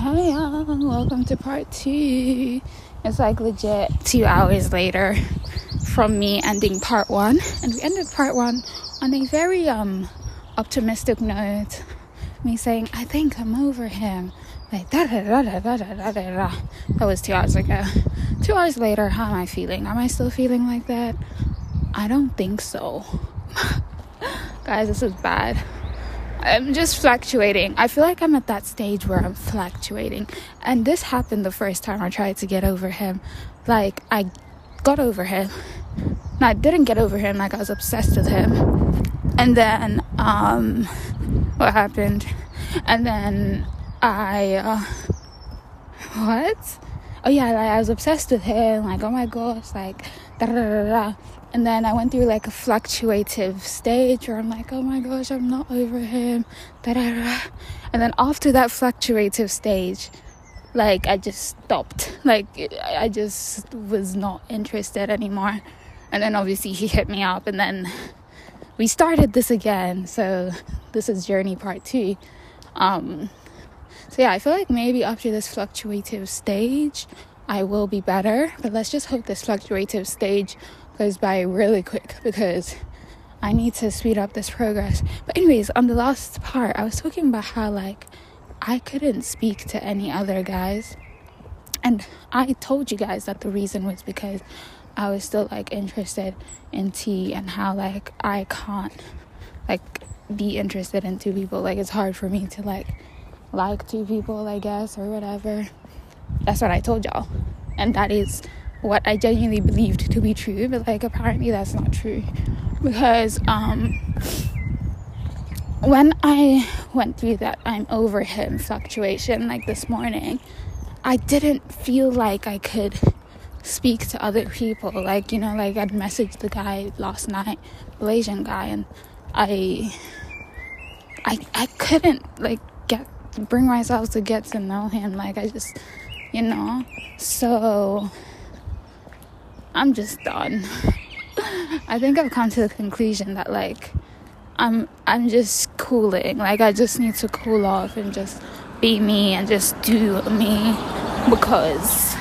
Hey, y'all, welcome to part two. It's like legit two hours later from me ending part one, and we ended part one on a very um optimistic note. Me saying, "I think I'm over him." Like da da da da da da da da. That was two hours ago. Two hours later, how am I feeling? Am I still feeling like that? I don't think so. Guys, this is bad. I'm just fluctuating. I feel like I'm at that stage where I'm fluctuating. And this happened the first time I tried to get over him. Like, I got over him. No, I didn't get over him. Like, I was obsessed with him. And then, um, what happened? And then I, uh, what? Oh, yeah, like, I was obsessed with him. Like, oh my gosh, like, da da da da and then I went through like a fluctuative stage where I'm like, oh my gosh, I'm not over him. Da-da-da. And then after that fluctuative stage, like I just stopped. Like I just was not interested anymore. And then obviously he hit me up and then we started this again. So this is journey part two. Um so yeah, I feel like maybe after this fluctuative stage, I will be better. But let's just hope this fluctuative stage goes by really quick because I need to speed up this progress. But anyways, on the last part, I was talking about how like I couldn't speak to any other guys. And I told you guys that the reason was because I was still like interested in T and how like I can't like be interested in two people. Like it's hard for me to like like two people, I guess, or whatever. That's what I told y'all. And that is what I genuinely believed to be true, but like apparently that's not true because um, when I went through that I'm over him fluctuation like this morning, I didn't feel like I could speak to other people. Like, you know, like I'd messaged the guy last night, Malaysian guy, and I I I couldn't like get bring myself to get to know him. Like I just you know. So I'm just done. I think I've come to the conclusion that like I'm I'm just cooling. Like I just need to cool off and just be me and just do me because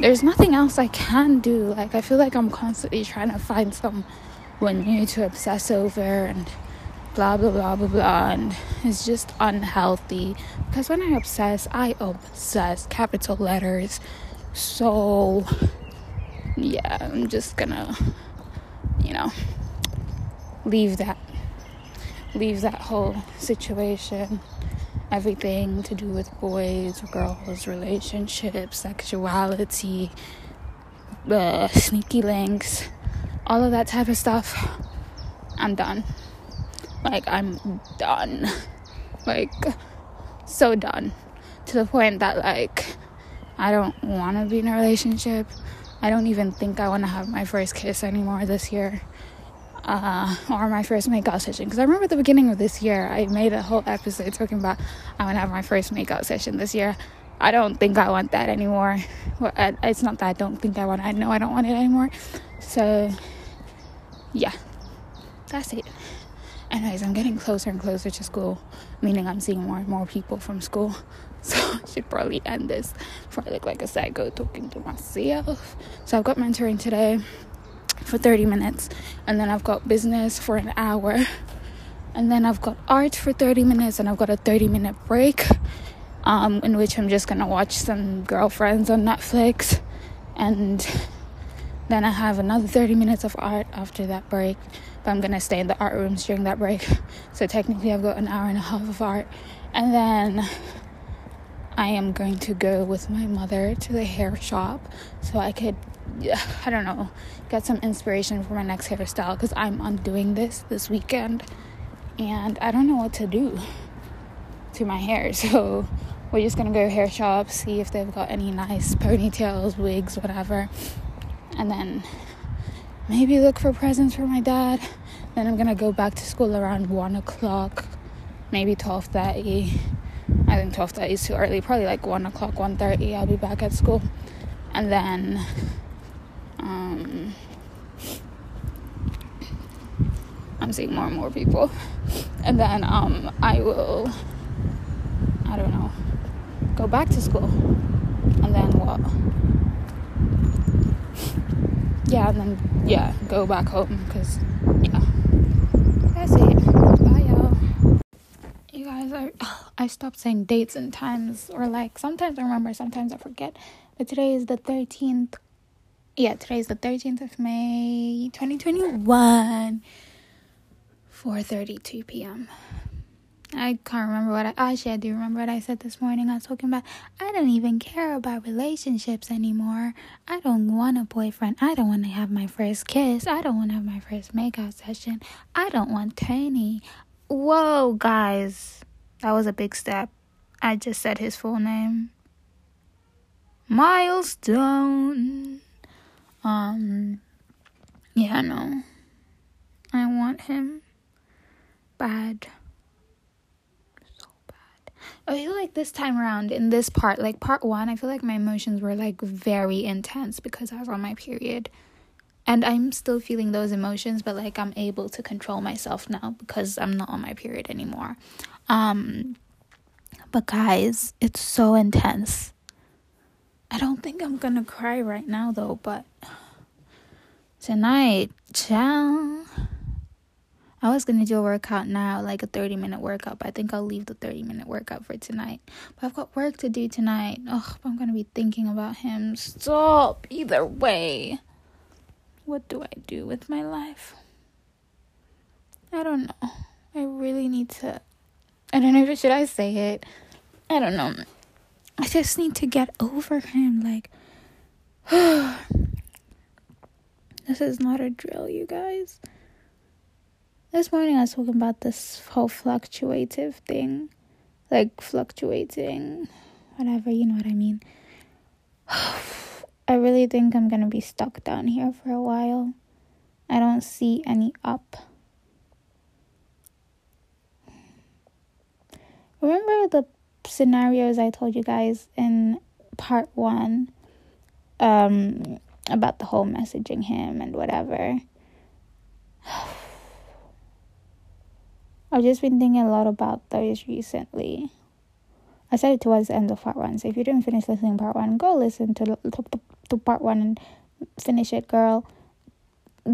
there's nothing else I can do. Like I feel like I'm constantly trying to find someone new to obsess over and blah blah blah blah blah and it's just unhealthy because when I obsess I obsess capital letters so yeah, I'm just gonna, you know, leave that, leave that whole situation, everything to do with boys, girls, relationships, sexuality, uh, sneaky links, all of that type of stuff. I'm done. Like, I'm done. Like, so done. To the point that, like, I don't want to be in a relationship. I don't even think I want to have my first kiss anymore this year. Uh, or my first makeout session. Because I remember at the beginning of this year, I made a whole episode talking about I want to have my first makeout session this year. I don't think I want that anymore. Well, it's not that I don't think I want it, I know I don't want it anymore. So, yeah, that's it. Anyways, I'm getting closer and closer to school, meaning I'm seeing more and more people from school. So I should probably end this before I look like a psycho talking to myself. So I've got mentoring today for 30 minutes, and then I've got business for an hour, and then I've got art for 30 minutes, and I've got a 30 minute break. Um, in which I'm just gonna watch some girlfriends on Netflix, and then I have another 30 minutes of art after that break. But I'm gonna stay in the art rooms during that break, so technically I've got an hour and a half of art, and then I am going to go with my mother to the hair shop so I could, I don't know, get some inspiration for my next hairstyle because I'm undoing this this weekend and I don't know what to do to my hair. So we're just gonna go hair shop, see if they've got any nice ponytails, wigs, whatever, and then maybe look for presents for my dad. Then I'm gonna go back to school around one o'clock, maybe twelve thirty I think 12:30 is too early. Probably like one o'clock, 1:30. I'll be back at school, and then um, I'm seeing more and more people, and then um, I will. I don't know. go back to school. And then what? Yeah, and then, yeah, go back home because, yeah. That's it. Guys, I, I stopped saying dates and times, or like sometimes I remember, sometimes I forget. But today is the 13th. Yeah, today is the 13th of May, 2021. 4:32 p.m. I can't remember what I actually I do remember what I said this morning. I was talking about I don't even care about relationships anymore. I don't want a boyfriend. I don't want to have my first kiss. I don't want to have my first makeout session. I don't want Tony. Whoa, guys. That was a big step. I just said his full name. Milestone. Um yeah, no. I want him bad. So bad. I feel like this time around in this part, like part one, I feel like my emotions were like very intense because I was on my period. And I'm still feeling those emotions, but like I'm able to control myself now because I'm not on my period anymore. Um but guys, it's so intense. I don't think I'm gonna cry right now though, but tonight, ciao. I was gonna do a workout now, like a 30 minute workout, but I think I'll leave the 30 minute workout for tonight. But I've got work to do tonight. Ugh, I'm gonna be thinking about him. Stop. Either way, what do I do with my life? I don't know. I really need to. I don't know if should I say it. I don't know. I just need to get over him. Like, this is not a drill, you guys. This morning I was talking about this whole fluctuative thing. Like fluctuating, whatever, you know what I mean. I really think I'm gonna be stuck down here for a while. I don't see any up. Remember the scenarios I told you guys in part one um, about the whole messaging him and whatever? I've just been thinking a lot about those recently. I said it towards the end of part one, so if you didn't finish listening part one, go listen to, to, to part one and finish it, girl.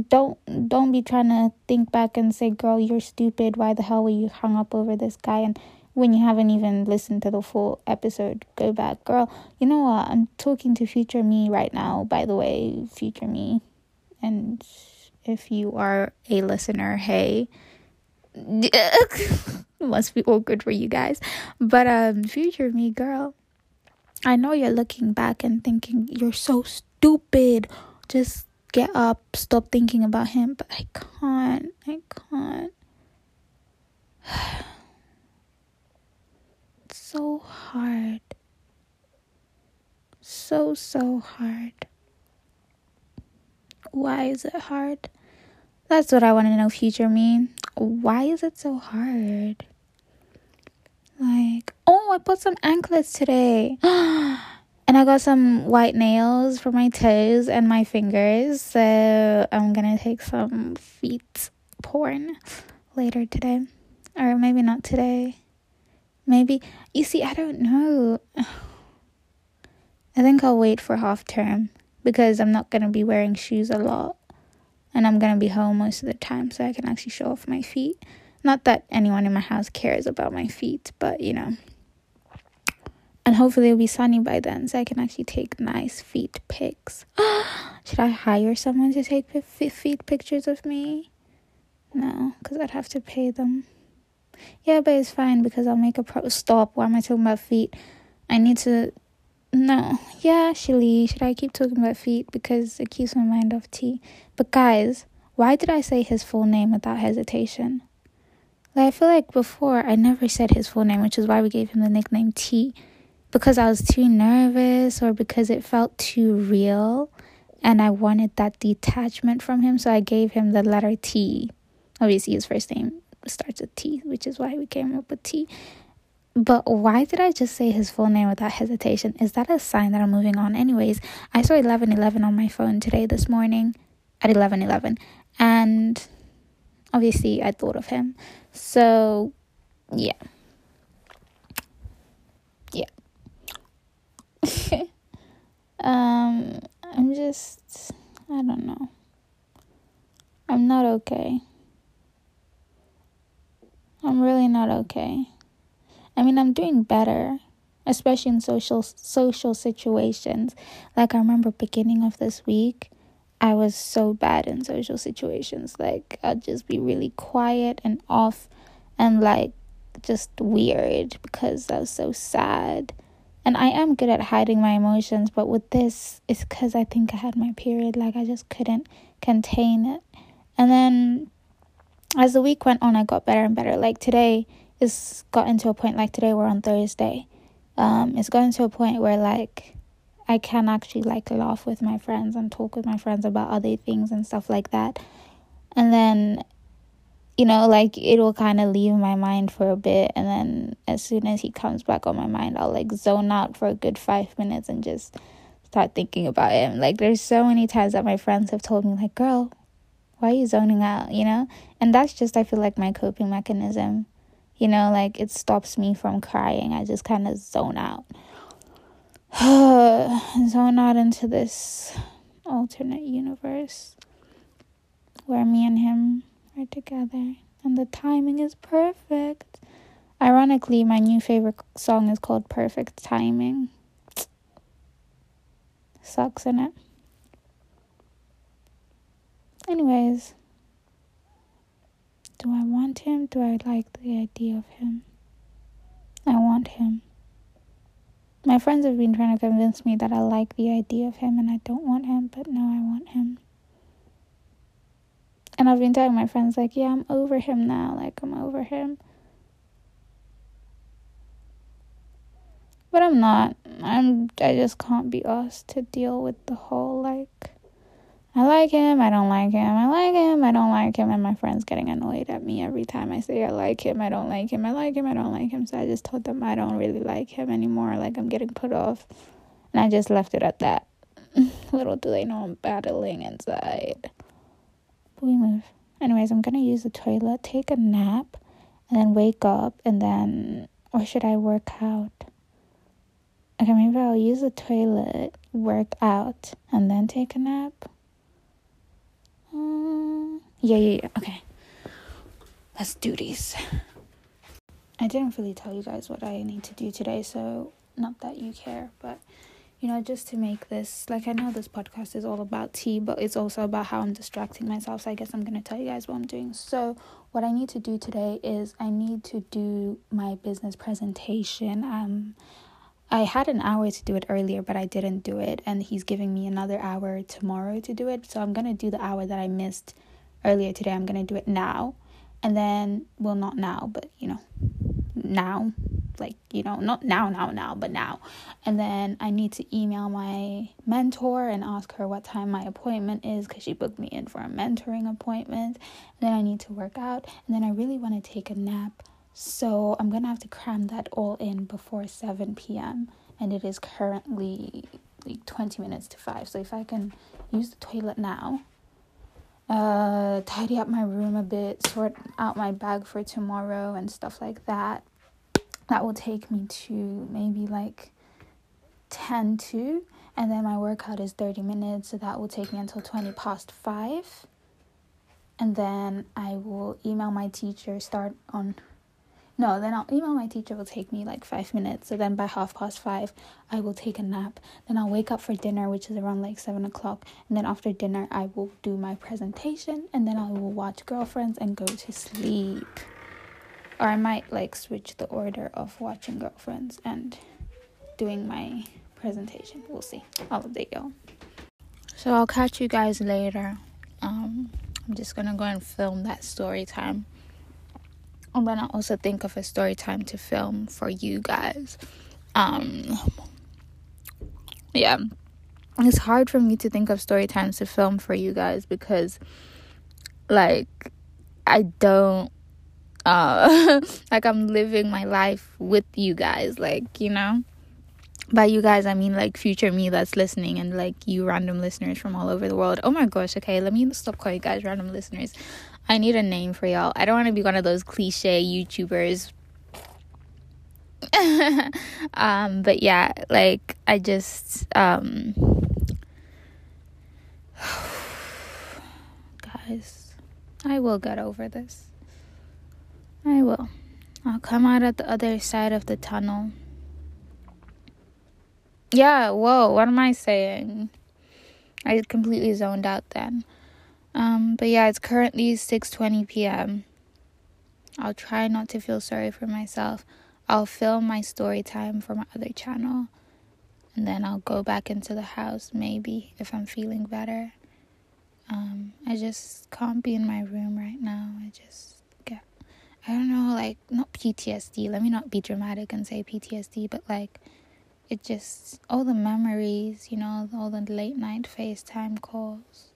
Don't don't be trying to think back and say, "Girl, you're stupid. Why the hell were you hung up over this guy?" And when you haven't even listened to the full episode, go back, girl. You know what? I'm talking to future me right now. By the way, future me, and if you are a listener, hey must be awkward for you guys. But um future me girl, I know you're looking back and thinking you're so stupid. Just get up, stop thinking about him, but I can't. I can't. It's so hard. So so hard. Why is it hard? That's what I want to know, future me why is it so hard? Like, I put some anklets today. and I got some white nails for my toes and my fingers. So I'm gonna take some feet porn later today. Or maybe not today. Maybe, you see, I don't know. I think I'll wait for half term because I'm not gonna be wearing shoes a lot and I'm gonna be home most of the time so I can actually show off my feet. Not that anyone in my house cares about my feet, but you know. And hopefully it'll be sunny by then so I can actually take nice feet pics. Should I hire someone to take feet pictures of me? No, because I'd have to pay them. Yeah, but it's fine because I'll make a pro. Stop. Why am I talking about feet? I need to no. Yeah, actually, should I keep talking about feet because it keeps my mind off T? But guys, why did I say his full name without hesitation? Like I feel like before I never said his full name, which is why we gave him the nickname T. Because I was too nervous or because it felt too real and I wanted that detachment from him, so I gave him the letter T. Obviously his first name starts with T, which is why we came up with T. But why did I just say his full name without hesitation? Is that a sign that I'm moving on? Anyways, I saw 1111 on my phone today this morning at 1111 and obviously I thought of him. So, yeah. um, I'm just, I don't know. I'm not okay. I'm really not okay. I mean, I'm doing better, especially in social social situations. Like I remember beginning of this week, I was so bad in social situations. Like I'd just be really quiet and off and like just weird because I was so sad and I am good at hiding my emotions, but with this, it's because I think I had my period. Like I just couldn't contain it. And then as the week went on, I got better and better. Like today, it's gotten to a point, like today, we're on Thursday. Um, it's gotten to a point where like I can actually like laugh with my friends and talk with my friends about other things and stuff like that. And then you know, like it will kind of leave my mind for a bit, and then as soon as he comes back on my mind, I'll like zone out for a good five minutes and just start thinking about him. Like, there's so many times that my friends have told me, like, girl, why are you zoning out, you know? And that's just, I feel like, my coping mechanism. You know, like it stops me from crying. I just kind of zone out. zone out into this alternate universe where me and him are together and the timing is perfect. Ironically, my new favorite song is called Perfect Timing. Sucks, in it? Anyways, do I want him? Do I like the idea of him? I want him. My friends have been trying to convince me that I like the idea of him and I don't want him, but no, I want him. And I've been telling my friends, like, yeah, I'm over him now. Like, I'm over him. But I'm not. I'm. I just can't be asked to deal with the whole like. I like him. I don't like him. I like him. I don't like him. And my friends getting annoyed at me every time I say I like him. I don't like him. I like him. I don't like him. So I just told them I don't really like him anymore. Like I'm getting put off, and I just left it at that. Little do they know I'm battling inside we move. Anyways, I'm gonna use the toilet, take a nap, and then wake up, and then, or should I work out? Okay, maybe I'll use the toilet, work out, and then take a nap. Um, yeah, yeah, yeah. Okay. Let's do this. I didn't really tell you guys what I need to do today, so not that you care, but you know, just to make this like I know this podcast is all about T, but it's also about how I'm distracting myself. So I guess I'm gonna tell you guys what I'm doing. So what I need to do today is I need to do my business presentation. Um I had an hour to do it earlier, but I didn't do it, and he's giving me another hour tomorrow to do it. So I'm gonna do the hour that I missed earlier today. I'm gonna do it now, and then well, not now, but you know, now like you know not now now now but now. And then i need to email my mentor and ask her what time my appointment is because she booked me in for a mentoring appointment. And then i need to work out. And then i really want to take a nap. So i'm gonna have to cram that all in before 7 p.m and it is currently like 20 minutes to 5 so if i can use the toilet now uh tidy up my room a bit sort out my bag for tomorrow and stuff like that that will take me to maybe like 10 to and then my workout is 30 minutes so that will take me until 20 past 5 and then i will email my teacher start on no then i'll email my teacher will take me like five minutes so then by half past five i will take a nap. Then i'll wake up for dinner which is around like seven o'clock and then after dinner i will do my presentation and then i will watch girlfriends and go to sleep or I might like switch the order of watching Girlfriends and doing my presentation. We'll see. I'll update y'all. So I'll catch you guys later. Um, I'm just gonna go and film that story time. I'm gonna also think of a story time to film for you guys. Um, yeah, it's hard for me to think of story times to film for you guys because, like, I don't uh like i'm living my life with you guys like you know by you guys i mean like future me that's listening and like you random listeners from all over the world oh my gosh okay let me stop calling you guys random listeners i need a name for y'all i don't want to be one of those cliche youtubers um but yeah like i just um guys. I will get over this. I will. I'll come out at the other side of the tunnel. Yeah, whoa, what am I saying? I completely zoned out then. Um, but yeah, it's currently 6:20 p.m. I'll try not to feel sorry for myself. I'll film my story time for my other channel. And then I'll go back into the house maybe if I'm feeling better. Um, I just can't be in my room right now. I just I don't know, like not PTSD. Let me not be dramatic and say PTSD, but like it just all the memories, you know, all the late night FaceTime calls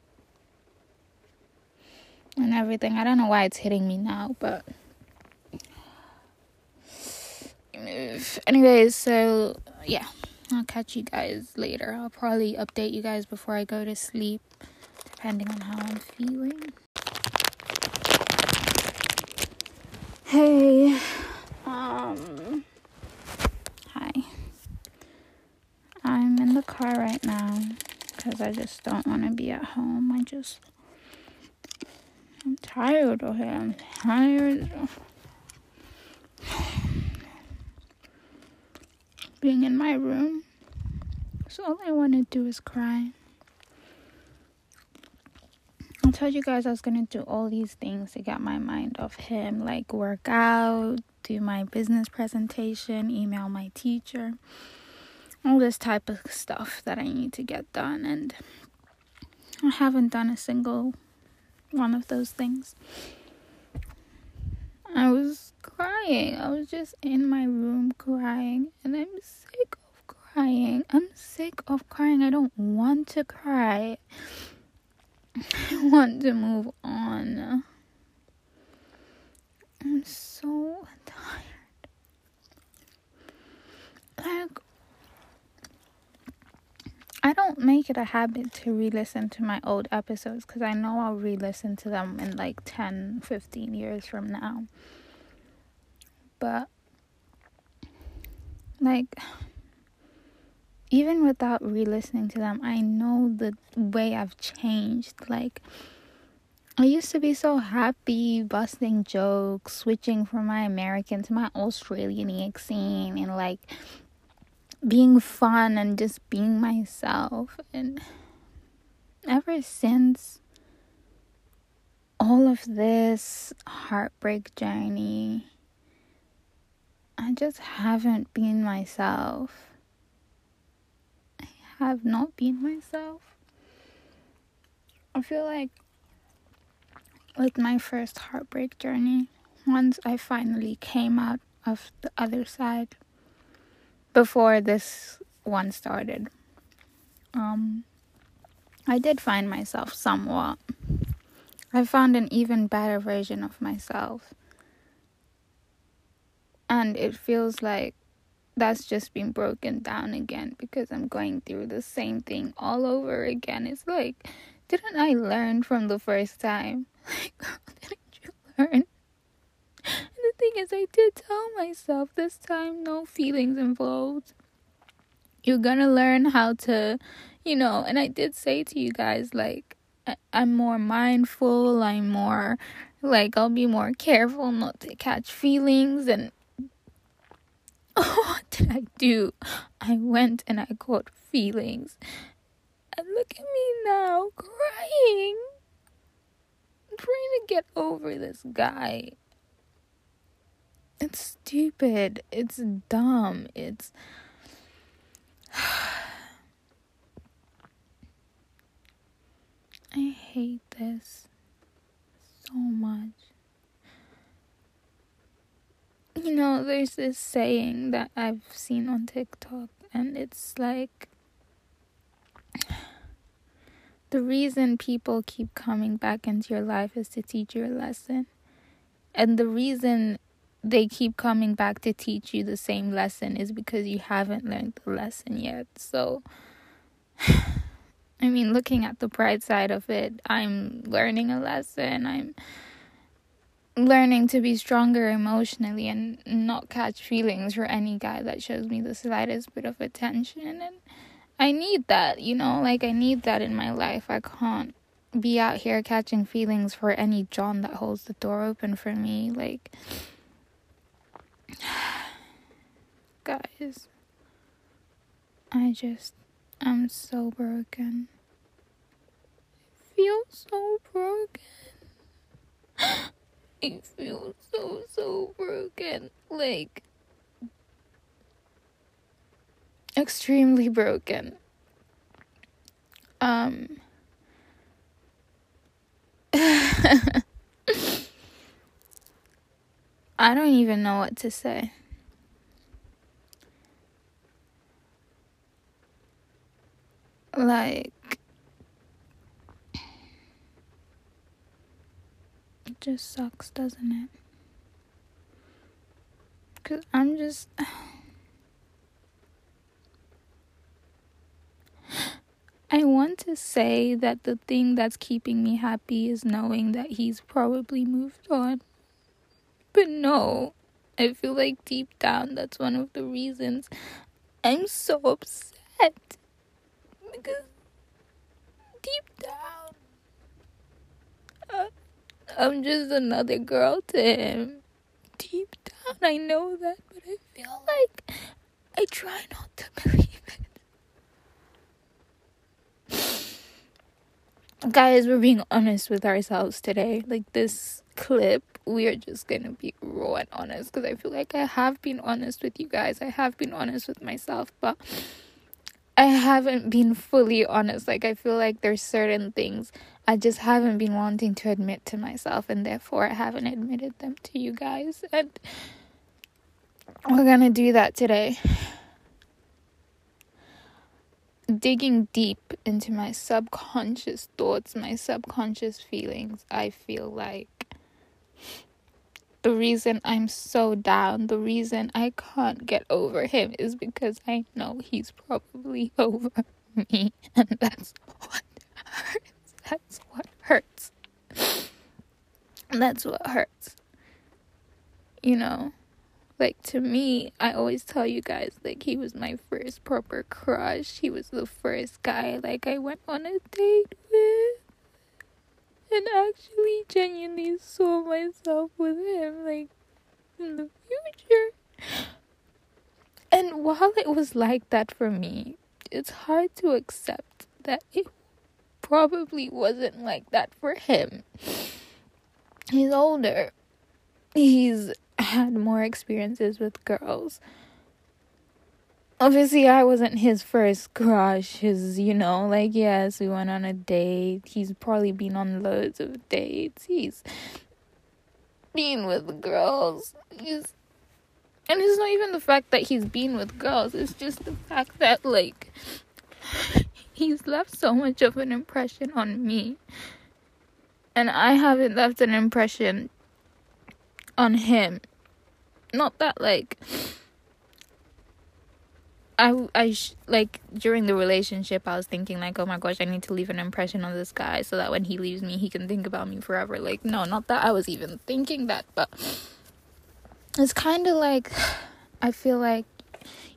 and everything. I don't know why it's hitting me now, but anyways, so yeah, I'll catch you guys later. I'll probably update you guys before I go to sleep, depending on how I'm feeling. Hey, um, hi. I'm in the car right now because I just don't want to be at home. I just, I'm tired it. I'm tired. Of being in my room. So all I want to do is cry. I told you guys I was gonna do all these things to get my mind off him, like work out, do my business presentation, email my teacher, all this type of stuff that I need to get done, and I haven't done a single one of those things. I was crying. I was just in my room crying, and I'm sick of crying. I'm sick of crying. I don't want to cry. I want to move on. I'm so tired. Like, I don't make it a habit to re listen to my old episodes because I know I'll re listen to them in like 10, 15 years from now. But, like, even without re listening to them, I know the way I've changed. Like, I used to be so happy, busting jokes, switching from my American to my Australian accent, and like being fun and just being myself. And ever since all of this heartbreak journey, I just haven't been myself. Have not been myself. I feel like with my first heartbreak journey, once I finally came out of the other side, before this one started. Um, I did find myself somewhat. I found an even better version of myself. And it feels like that's just been broken down again because I'm going through the same thing all over again. It's like, didn't I learn from the first time? Like, didn't you learn? And the thing is, I did tell myself this time no feelings involved. You're gonna learn how to, you know, and I did say to you guys, like, I'm more mindful, I'm more, like, I'll be more careful not to catch feelings. And what did I do? I went and I caught feelings. And look at me now, crying. I'm trying to get over this guy. It's stupid. It's dumb. It's. I hate this so much. You know, there's this saying that I've seen on TikTok, and it's like the reason people keep coming back into your life is to teach you a lesson. And the reason they keep coming back to teach you the same lesson is because you haven't learned the lesson yet. So, I mean, looking at the bright side of it, I'm learning a lesson. I'm learning to be stronger emotionally and not catch feelings for any guy that shows me the slightest bit of attention. And I need that, you know, like I need that in my life. I can't be out here catching feelings for any John that holds the door open for me. Like, guys, I just, I'm so broken. I feel so broken. I feel so, so broken. Like, extremely broken. Um, I don't even know what to say. Like, just sucks, doesn't it? Because I'm just. I want to say that the thing that's keeping me happy is knowing that he's probably moved on. But no, I feel like deep down that's one of the reasons I'm so upset. Because deep down, uh, I'm just another girl to him. Deep down, I know that, but I feel like I try not to believe it. guys, we're being honest with ourselves today. Like this clip, we are just gonna be raw and honest because I feel like I have been honest with you guys. I have been honest with myself, but I haven't been fully honest. Like I feel like there's certain things I just haven't been wanting to admit to myself, and therefore I haven't admitted them to you guys. And we're gonna do that today digging deep into my subconscious thoughts, my subconscious feelings, I feel like the reason I'm so down, the reason I can't get over him is because I know he's probably over me. And that's what hurts. That's what hurts. That's what hurts. You know? Like to me, I always tell you guys like he was my first proper crush. He was the first guy like I went on a date with and actually genuinely saw myself with him like in the future. And while it was like that for me, it's hard to accept that it probably wasn't like that for him. He's older. He's had more experiences with girls. Obviously, I wasn't his first crush. His, you know, like, yes, we went on a date. He's probably been on loads of dates. He's been with girls. He's, and it's not even the fact that he's been with girls, it's just the fact that, like, he's left so much of an impression on me. And I haven't left an impression on him. Not that like I I sh- like during the relationship I was thinking like oh my gosh I need to leave an impression on this guy so that when he leaves me he can think about me forever. Like no, not that I was even thinking that, but it's kind of like I feel like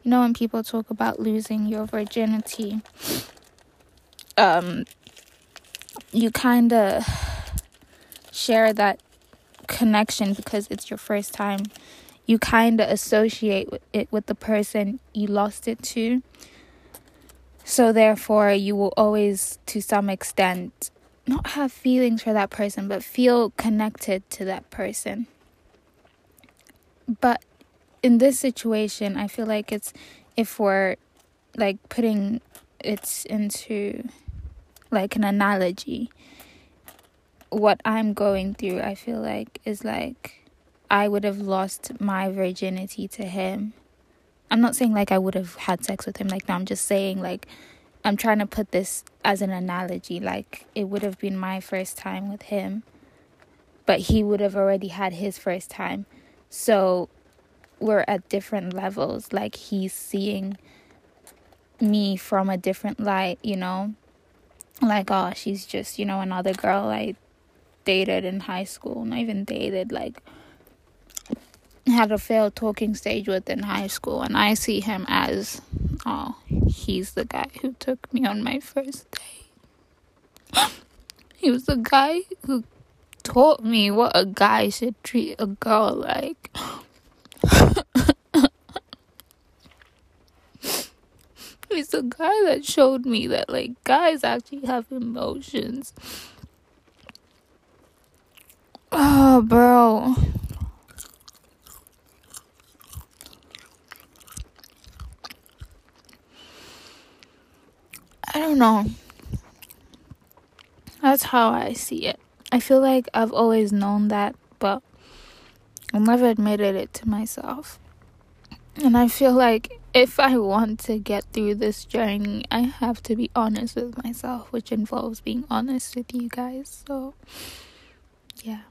you know when people talk about losing your virginity um you kind of share that connection because it's your first time. You kind of associate it with the person you lost it to. So therefore you will always to some extent not have feelings for that person but feel connected to that person. But in this situation i feel like it's if we're like putting it into like an analogy what I'm going through, I feel like, is like I would have lost my virginity to him. I'm not saying like I would have had sex with him like no, I'm just saying like I'm trying to put this as an analogy. Like it would have been my first time with him, but he would have already had his first time. So we're at different levels. Like he's seeing me from a different light, you know? Like, oh, she's just, you know, another girl I dated in high school, not even dated, like had a failed talking stage with in high school, and I see him as, oh, he's the guy who took me on my first date. He was the guy who taught me what a guy should treat a girl like. He's the guy that showed me that like guys actually have emotions. Oh, bro. I don't know. That's how I see it. I feel like I've always known that, but I never admitted it to myself. And I feel like if I want to get through this journey, I have to be honest with myself, which involves being honest with you guys. So, yeah,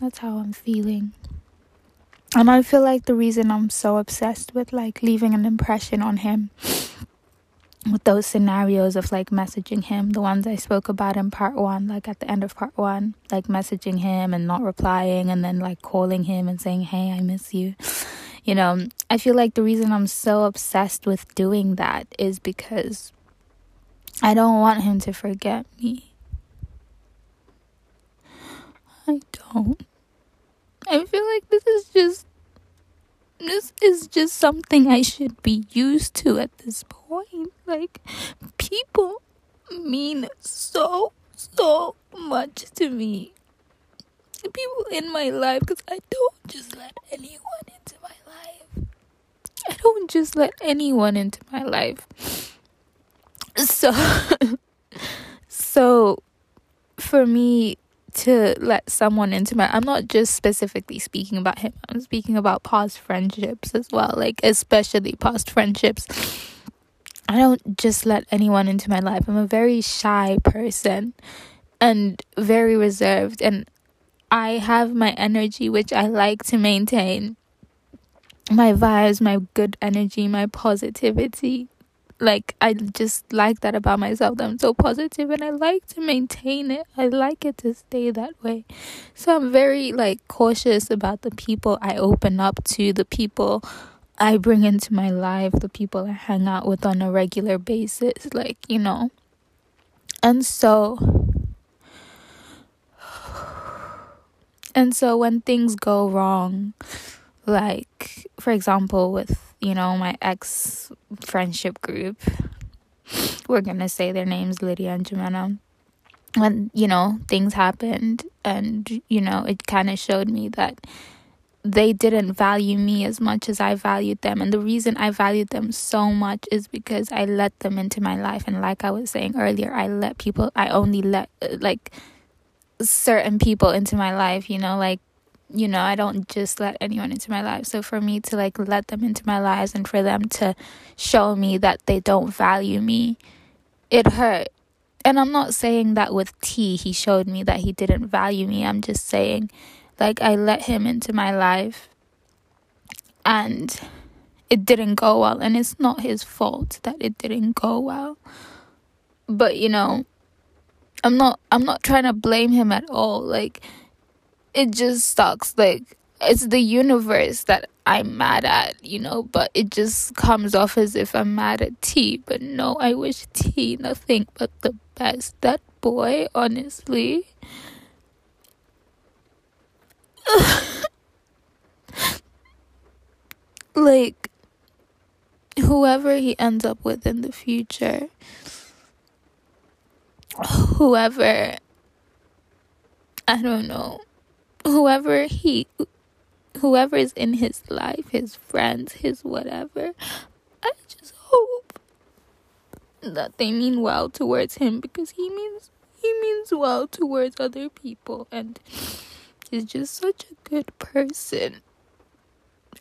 that's how I'm feeling. And I feel like the reason I'm so obsessed with like leaving an impression on him with those scenarios of like messaging him, the ones I spoke about in part one, like at the end of part one, like messaging him and not replying, and then like calling him and saying, Hey, I miss you. You know, I feel like the reason I'm so obsessed with doing that is because I don't want him to forget me. I don't. I feel like this is just this is just something I should be used to at this point. Like, people mean so, so much to me. People in my life, because I don't just let anyone life. I don't just let anyone into my life. So, so for me, to let someone into my I'm not just specifically speaking about him. I'm speaking about past friendships as well, like especially past friendships. I don't just let anyone into my life. I'm a very shy person and very reserved and I have my energy which I like to maintain. My vibes, my good energy, my positivity like I just like that about myself. I'm so positive and I like to maintain it. I like it to stay that way. So I'm very like cautious about the people I open up to, the people I bring into my life, the people I hang out with on a regular basis, like, you know. And so and so when things go wrong, like for example with you know, my ex friendship group. We're gonna say their names, Lydia and Jimena. When, you know, things happened and, you know, it kind of showed me that they didn't value me as much as I valued them. And the reason I valued them so much is because I let them into my life. And like I was saying earlier, I let people, I only let, like, certain people into my life, you know, like you know, I don't just let anyone into my life. So for me to like let them into my lives and for them to show me that they don't value me, it hurt. And I'm not saying that with T, he showed me that he didn't value me. I'm just saying, like, I let him into my life and it didn't go well. And it's not his fault that it didn't go well. But, you know, I'm not I'm not trying to blame him at all. Like it just sucks. Like it's the universe that I'm mad at, you know, but it just comes off as if I'm mad at T. But no, I wish T nothing but the best. That boy, honestly. like whoever he ends up with in the future whoever I don't know whoever he whoever is in his life, his friends, his whatever, I just hope that they mean well towards him because he means he means well towards other people and he's just such a good person.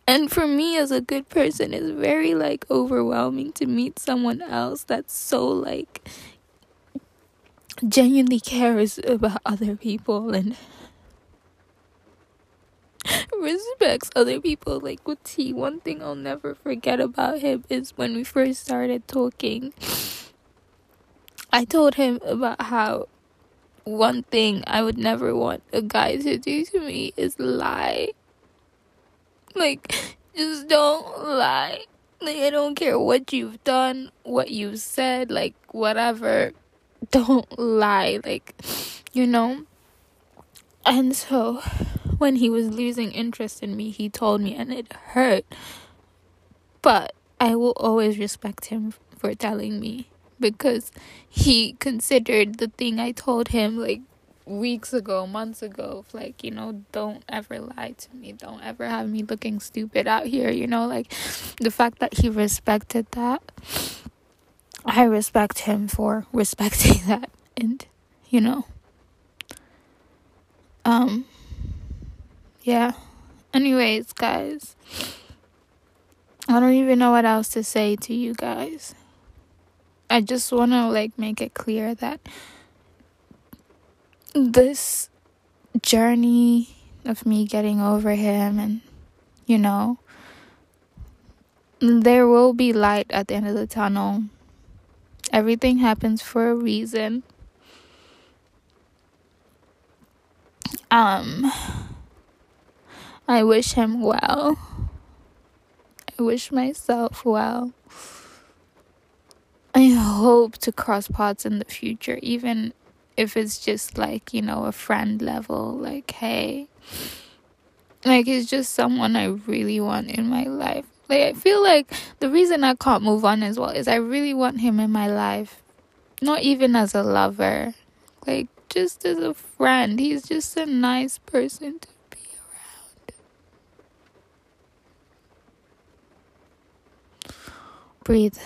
And for me as a good person it's very like overwhelming to meet someone else that's so like genuinely cares about other people and respects other people like with T. One thing I'll never forget about him is when we first started talking. I told him about how one thing I would never want a guy to do to me is lie. Like, just don't lie. Like, I don't care what you've done, what you've said, like, whatever. don't lie like you know and so when he was losing interest in me he told me and it hurt but i will always respect him for telling me because he considered the thing i told him like weeks ago, months ago, like, you know, don't ever lie to me. Don't ever have me looking stupid out here, you know, like the fact that he respected that. I respect him for respecting that and you know um yeah. Anyways, guys, I don't even know what else to say to you guys. I just want to like make it clear that this journey of me getting over him and you know there will be light at the end of the tunnel everything happens for a reason um i wish him well i wish myself well i hope to cross paths in the future even if it's just like, you know, a friend level, like, hey, like, it's just someone I really want in my life. Like, I feel like the reason I can't move on as well is I really want him in my life. Not even as a lover, like, just as a friend. He's just a nice person to be around. Breathe.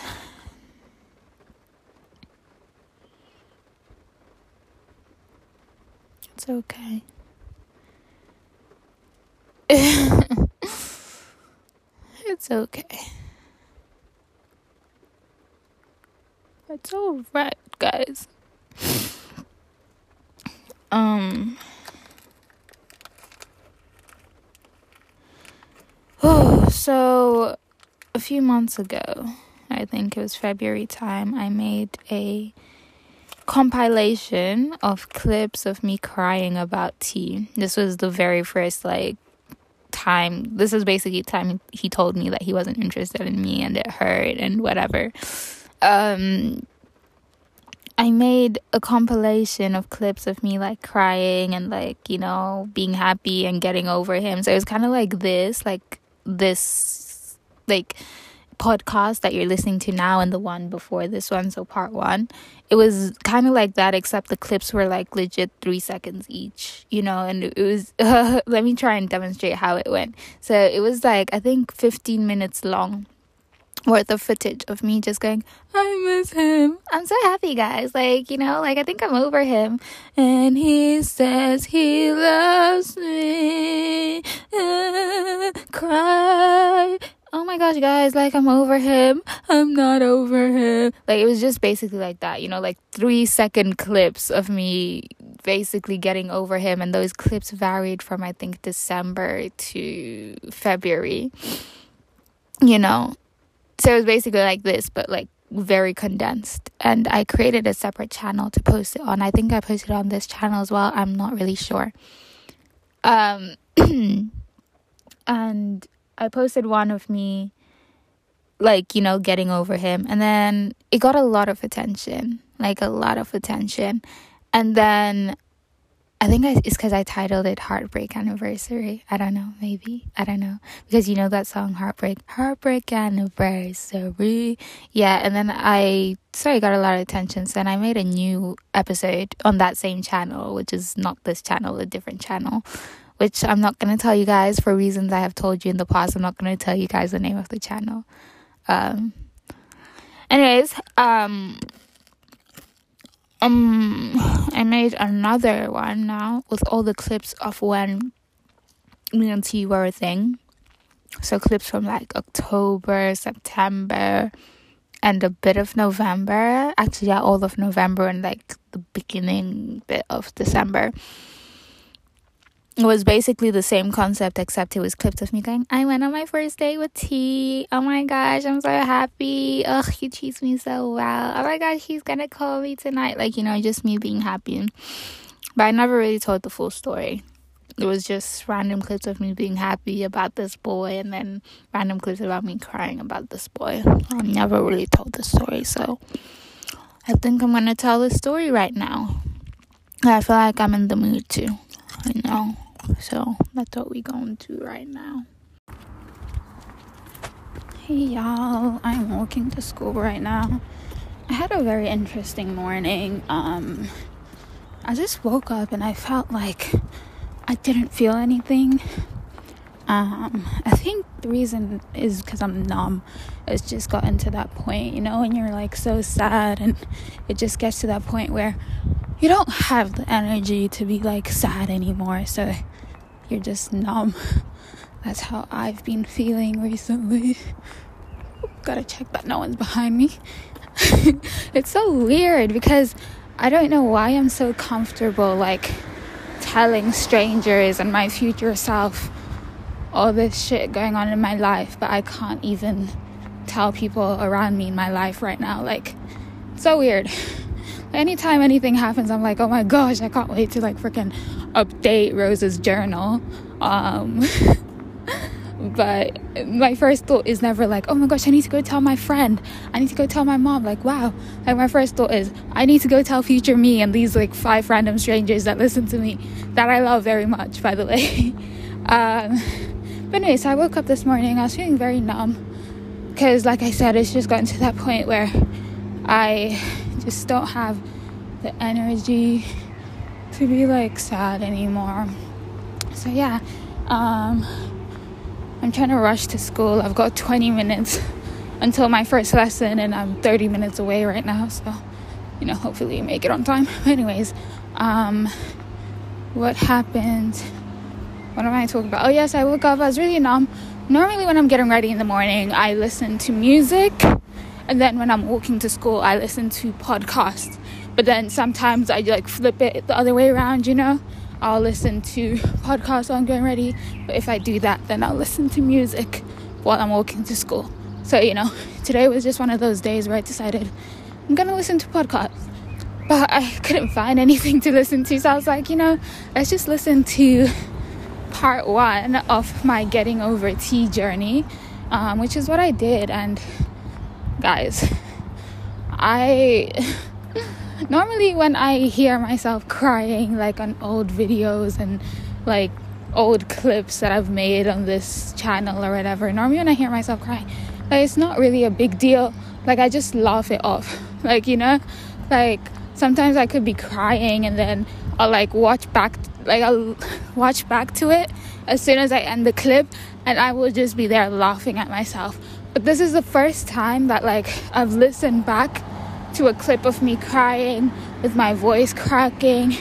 It's okay. it's okay. It's alright, guys. Um. Oh, so a few months ago, I think it was February time, I made a compilation of clips of me crying about T. This was the very first like time. This is basically time he told me that he wasn't interested in me and it hurt and whatever. Um I made a compilation of clips of me like crying and like, you know, being happy and getting over him. So it was kind of like this, like this like podcast that you're listening to now and the one before this one, so part one, it was kind of like that, except the clips were like legit three seconds each, you know. And it was, uh, let me try and demonstrate how it went. So it was like, I think 15 minutes long worth of footage of me just going, I miss him. I'm so happy, guys. Like, you know, like I think I'm over him. And he says he loves me. Uh, cry oh my gosh, guys, like I'm over him. I'm not over him. Like it was just basically like that, you know, like three second clips of me basically getting over him. And those clips varied from, I think, December to February, you know. So it was basically like this, but like very condensed. And I created a separate channel to post it on. I think I posted on this channel as well. I'm not really sure. Um, and I posted one of me like, you know, getting over him and then it got a lot of attention, like a lot of attention. And then I think it's because I titled it Heartbreak Anniversary. I don't know, maybe. I don't know. Because you know that song, Heartbreak, Heartbreak Anniversary. Yeah, and then I, sorry, got a lot of attention. So then I made a new episode on that same channel, which is not this channel, a different channel which I'm not going to tell you guys for reasons I have told you in the past. I'm not going to tell you guys the name of the channel. Um, anyways, um, um, I made another one now with all the clips of when me and T were a thing. So clips from like October, September, and a bit of November. Actually, yeah, all of November and like the beginning bit of December it was basically the same concept except it was clips of me going i went on my first date with t oh my gosh i'm so happy ugh he treats me so well oh my gosh he's gonna call me tonight like you know just me being happy but i never really told the full story it was just random clips of me being happy about this boy and then random clips about me crying about this boy i never really told the story so I think I'm gonna tell the story right now. I feel like I'm in the mood to. I know. So that's what we're going to do right now. Hey y'all, I'm walking to school right now. I had a very interesting morning. Um, I just woke up and I felt like I didn't feel anything. Um, I think the reason is because I'm numb. It's just gotten to that point, you know, and you're like so sad, and it just gets to that point where you don't have the energy to be like sad anymore. So you're just numb. That's how I've been feeling recently. Gotta check that no one's behind me. it's so weird because I don't know why I'm so comfortable like telling strangers and my future self all this shit going on in my life, but I can't even tell people around me in my life right now. Like, so weird. Anytime anything happens, I'm like, oh my gosh, I can't wait to like freaking update Rose's journal. Um, but my first thought is never like, oh my gosh, I need to go tell my friend. I need to go tell my mom. Like, wow. Like, my first thought is, I need to go tell future me and these like five random strangers that listen to me that I love very much, by the way. um, but anyway, so I woke up this morning. I was feeling very numb because, like I said, it's just gotten to that point where I just don't have the energy to be like sad anymore. So yeah, um, I'm trying to rush to school. I've got 20 minutes until my first lesson, and I'm 30 minutes away right now. So, you know, hopefully you make it on time. Anyways, um, what happened? What am I talking about? Oh, yes, I woke up. I was really numb. Normally, when I'm getting ready in the morning, I listen to music. And then when I'm walking to school, I listen to podcasts. But then sometimes I like flip it the other way around, you know? I'll listen to podcasts while I'm getting ready. But if I do that, then I'll listen to music while I'm walking to school. So, you know, today was just one of those days where I decided I'm gonna listen to podcasts. But I couldn't find anything to listen to, so I was like, you know, let's just listen to part one of my getting over T journey, um, which is what I did. And guys, I normally when I hear myself crying, like on old videos and like old clips that I've made on this channel or whatever, normally when I hear myself crying, like it's not really a big deal. Like I just laugh it off. Like, you know, like sometimes I could be crying and then I'll like watch back like I'll watch back to it as soon as I end the clip and I will just be there laughing at myself. But this is the first time that like I've listened back to a clip of me crying with my voice cracking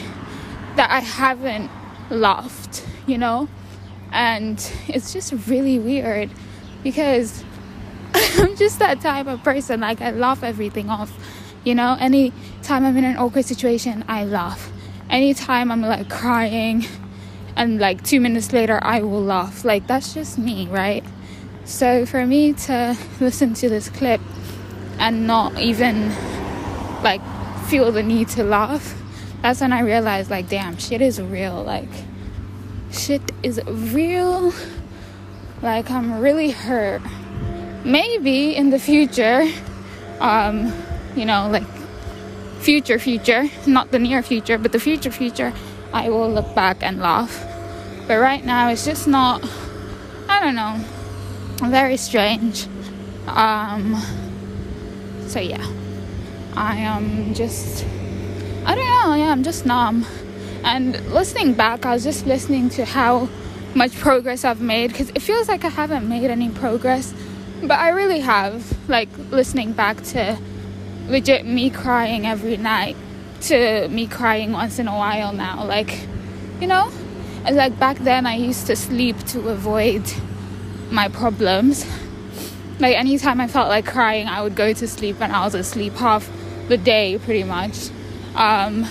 that I haven't laughed, you know? And it's just really weird because I'm just that type of person. Like I laugh everything off. You know, any time I'm in an awkward situation, I laugh anytime I'm like crying and like two minutes later I will laugh. Like that's just me, right? So for me to listen to this clip and not even like feel the need to laugh, that's when I realized like damn shit is real. Like shit is real. Like I'm really hurt. Maybe in the future, um, you know, like future future, not the near future, but the future future, I will look back and laugh. But right now, it's just not. I don't know. Very strange. Um. So yeah, I am just. I don't know. Yeah, I'm just numb. And listening back, I was just listening to how much progress I've made because it feels like I haven't made any progress, but I really have. Like listening back to legit me crying every night to me crying once in a while now. Like, you know? And like back then, I used to sleep to avoid my problems. Like, anytime I felt like crying, I would go to sleep and I was asleep half the day pretty much. Um,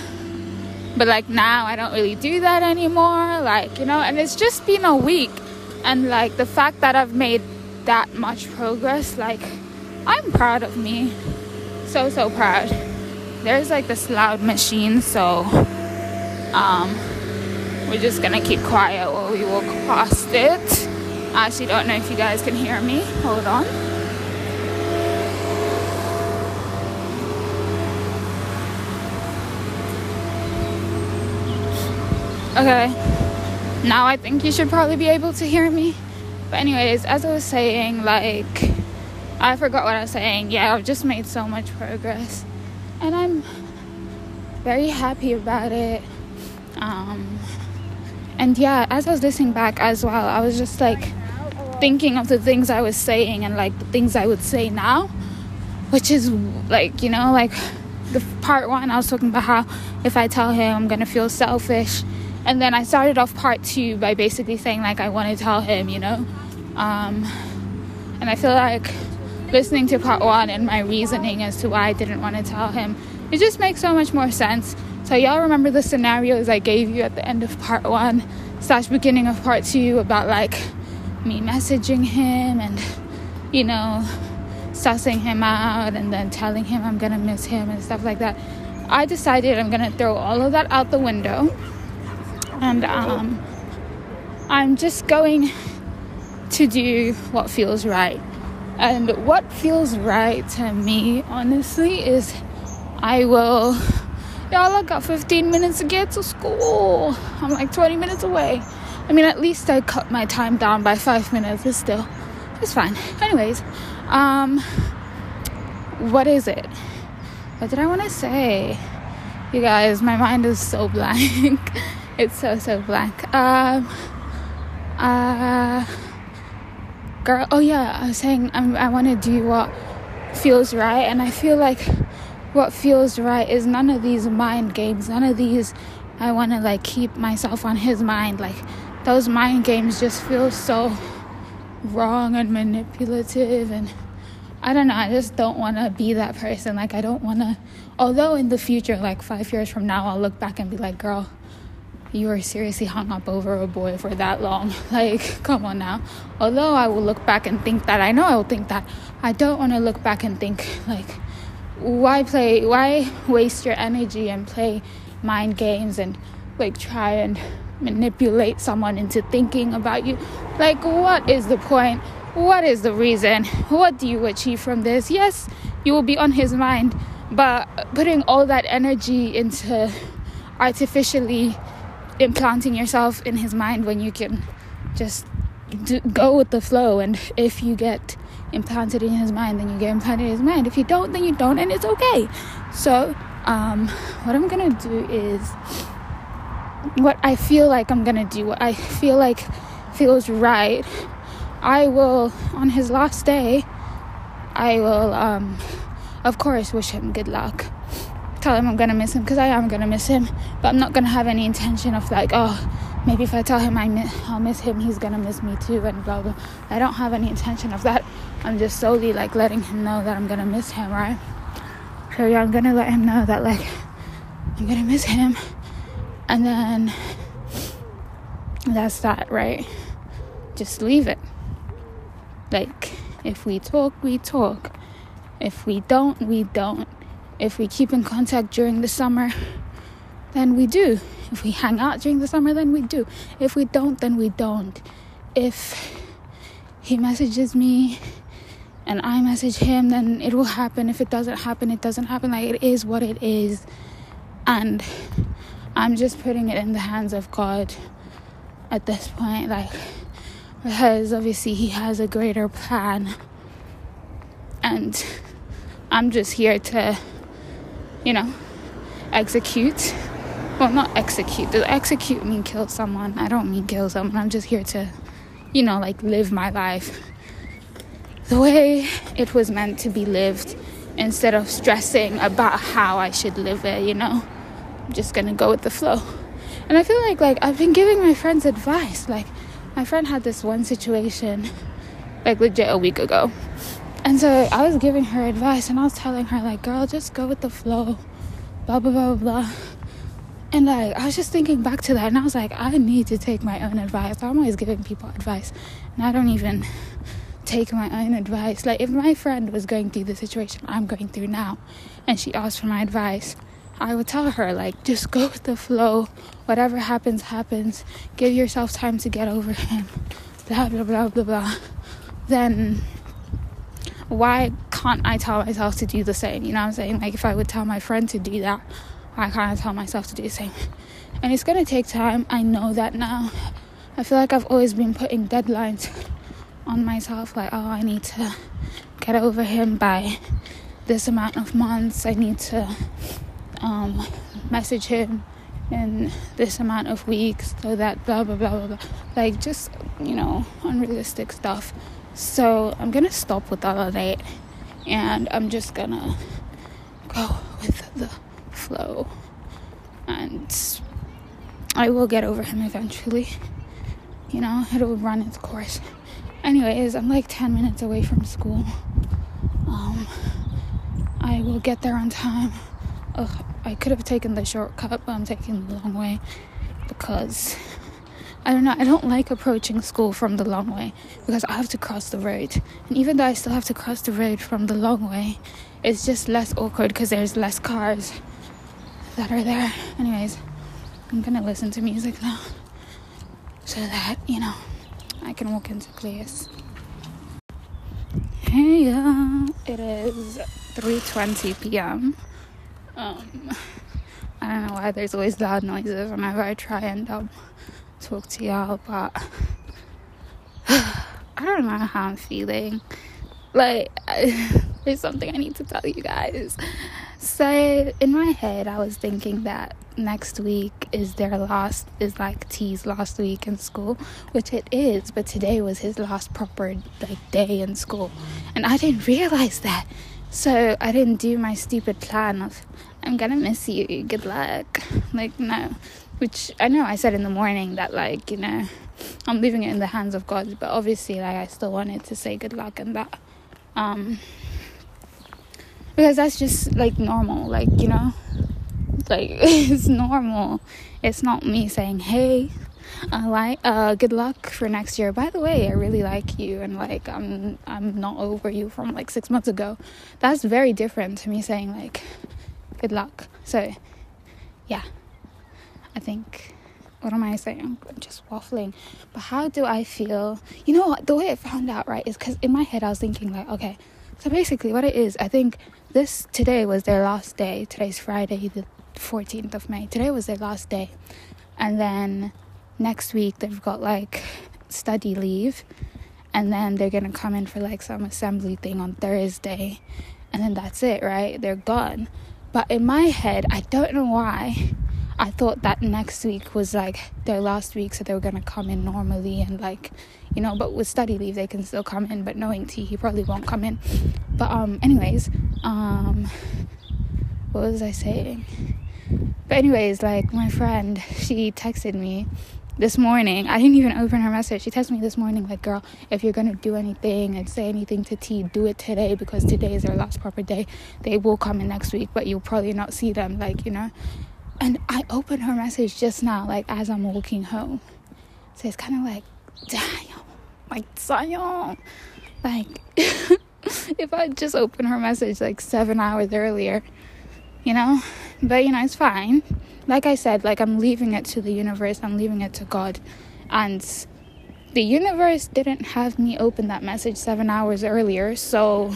but like now, I don't really do that anymore. Like, you know, and it's just been a week. And like the fact that I've made that much progress, like, I'm proud of me so so proud. There's like this loud machine, so um, we're just gonna keep quiet while we walk past it. I actually don't know if you guys can hear me. Hold on. Okay, now I think you should probably be able to hear me. But, anyways, as I was saying, like, I forgot what I was saying. Yeah, I've just made so much progress. And I'm very happy about it. Um, and yeah, as I was listening back as well, I was just like thinking of the things I was saying and like the things I would say now, which is like, you know, like the part one, I was talking about how if I tell him I'm gonna feel selfish. And then I started off part two by basically saying, like, I want to tell him, you know. Um, and I feel like listening to part one and my reasoning as to why I didn't want to tell him, it just makes so much more sense. So, y'all remember the scenarios I gave you at the end of part one, slash beginning of part two about like me messaging him and, you know, sussing him out and then telling him I'm gonna miss him and stuff like that. I decided I'm gonna throw all of that out the window and um, I'm just going to do what feels right. And what feels right to me, honestly, is I will. Y'all, I got 15 minutes to get to school. I'm like 20 minutes away. I mean, at least I cut my time down by five minutes. It's still, it's fine. Anyways, um, what is it? What did I want to say? You guys, my mind is so blank. it's so so blank. Um, uh girl oh yeah i was saying I'm, i want to do what feels right and i feel like what feels right is none of these mind games none of these i want to like keep myself on his mind like those mind games just feel so wrong and manipulative and i don't know i just don't want to be that person like i don't want to although in the future like five years from now i'll look back and be like girl you were seriously hung up over a boy for that long. Like, come on now. Although I will look back and think that, I know I will think that. I don't want to look back and think, like, why play, why waste your energy and play mind games and, like, try and manipulate someone into thinking about you? Like, what is the point? What is the reason? What do you achieve from this? Yes, you will be on his mind, but putting all that energy into artificially implanting yourself in his mind when you can just do, go with the flow. And if you get implanted in his mind then you get implanted in his mind. If you don't then you don't and it's okay. So um, what i'm gonna do is what i feel like i'm gonna do what i feel like feels right i will on his last day i will um, of course wish him good luck tell him I'm gonna miss him because I am gonna miss him, but I'm not gonna have any intention of like, oh, maybe if I tell him I miss, I'll miss him, he's gonna miss me too, and blah blah. I don't have any intention of that. I'm just solely like letting him know that I'm gonna miss him, right? So yeah, I'm gonna let him know that like I'm gonna miss him, and then that's that, right? Just leave it. Like if we talk, we talk. If we don't, we don't if we keep in contact during the summer, then we do. If we hang out during the summer, then we do. If we don't, then we don't. If he messages me and I message him, then it will happen. If it doesn't happen, it doesn't happen. Like it is what it is. And I'm just putting it in the hands of God at this point. Like, because obviously He has a greater plan. And I'm just here to you know, execute. Well, not execute. Does execute mean kill someone? I don't mean kill someone. I'm just here to, you know, like live my life the way it was meant to be lived instead of stressing about how I should live it, you know? I'm just gonna go with the flow. And I feel like like I've been giving my friends advice. Like my friend had this one situation like legit a week ago and so I was giving her advice and I was telling her, like, girl, just go with the flow, blah, blah, blah, blah. And like, I was just thinking back to that and I was like, I need to take my own advice. I'm always giving people advice and I don't even take my own advice. Like, if my friend was going through the situation I'm going through now and she asked for my advice, I would tell her, like, just go with the flow. Whatever happens, happens. Give yourself time to get over him. Blah, blah, blah, blah, blah. Then why can't I tell myself to do the same? You know what I'm saying? Like if I would tell my friend to do that, I kind of tell myself to do the same. And it's gonna take time. I know that now. I feel like I've always been putting deadlines on myself, like, oh, I need to get over him by this amount of months. I need to um, message him in this amount of weeks so that blah blah blah blah blah. Like just you know unrealistic stuff. So I'm gonna stop with all of that, and I'm just gonna go with the flow, and I will get over him eventually. You know, it'll run its course. Anyways, I'm like 10 minutes away from school. Um, I will get there on time. Ugh, I could have taken the shortcut, but I'm taking the long way because I don't know. I don't like approaching school from the long way because I have to cross the road. And even though I still have to cross the road from the long way, it's just less awkward because there's less cars that are there. Anyways, I'm gonna listen to music now so that, you know, I can walk into class. Hey, uh, it is 3:20 p.m. Um, I don't know why there's always loud noises whenever I try and um, talk to y'all, but I don't know how I'm feeling. Like, I, there's something I need to tell you guys. So, in my head, I was thinking that next week is their last, is like T's last week in school, which it is, but today was his last proper like day in school, and I didn't realize that. So I didn't do my stupid plan of I'm gonna miss you. Good luck. Like, no. Which I know I said in the morning that, like, you know, I'm leaving it in the hands of God, but obviously, like, I still wanted to say good luck and that. Um, because that's just like normal, like, you know, like, it's normal. It's not me saying, hey, uh, like uh, good luck for next year by the way i really like you and like i'm i'm not over you from like six months ago that's very different to me saying like good luck. So, yeah, I think. What am I saying? I'm just waffling. But how do I feel? You know what? The way I found out, right, is because in my head I was thinking, like, okay, so basically what it is, I think this today was their last day. Today's Friday, the 14th of May. Today was their last day. And then next week they've got like study leave. And then they're gonna come in for like some assembly thing on Thursday. And then that's it, right? They're gone. But in my head, I don't know why, I thought that next week was like their last week, so they were gonna come in normally and like, you know. But with study leave, they can still come in. But knowing T, he probably won't come in. But um, anyways, um, what was I saying? But anyways, like my friend, she texted me this morning. I didn't even open her message. She texted me this morning, like, girl, if you're gonna do anything and say anything to T, do it today because today is their last proper day. They will come in next week, but you'll probably not see them, like, you know. And I opened her message just now, like, as I'm walking home. So it's kind of like, damn, like, Zion. Like, if I just opened her message like seven hours earlier, you know? But, you know, it's fine like I said, like I'm leaving it to the universe, I'm leaving it to God. And the universe didn't have me open that message seven hours earlier, so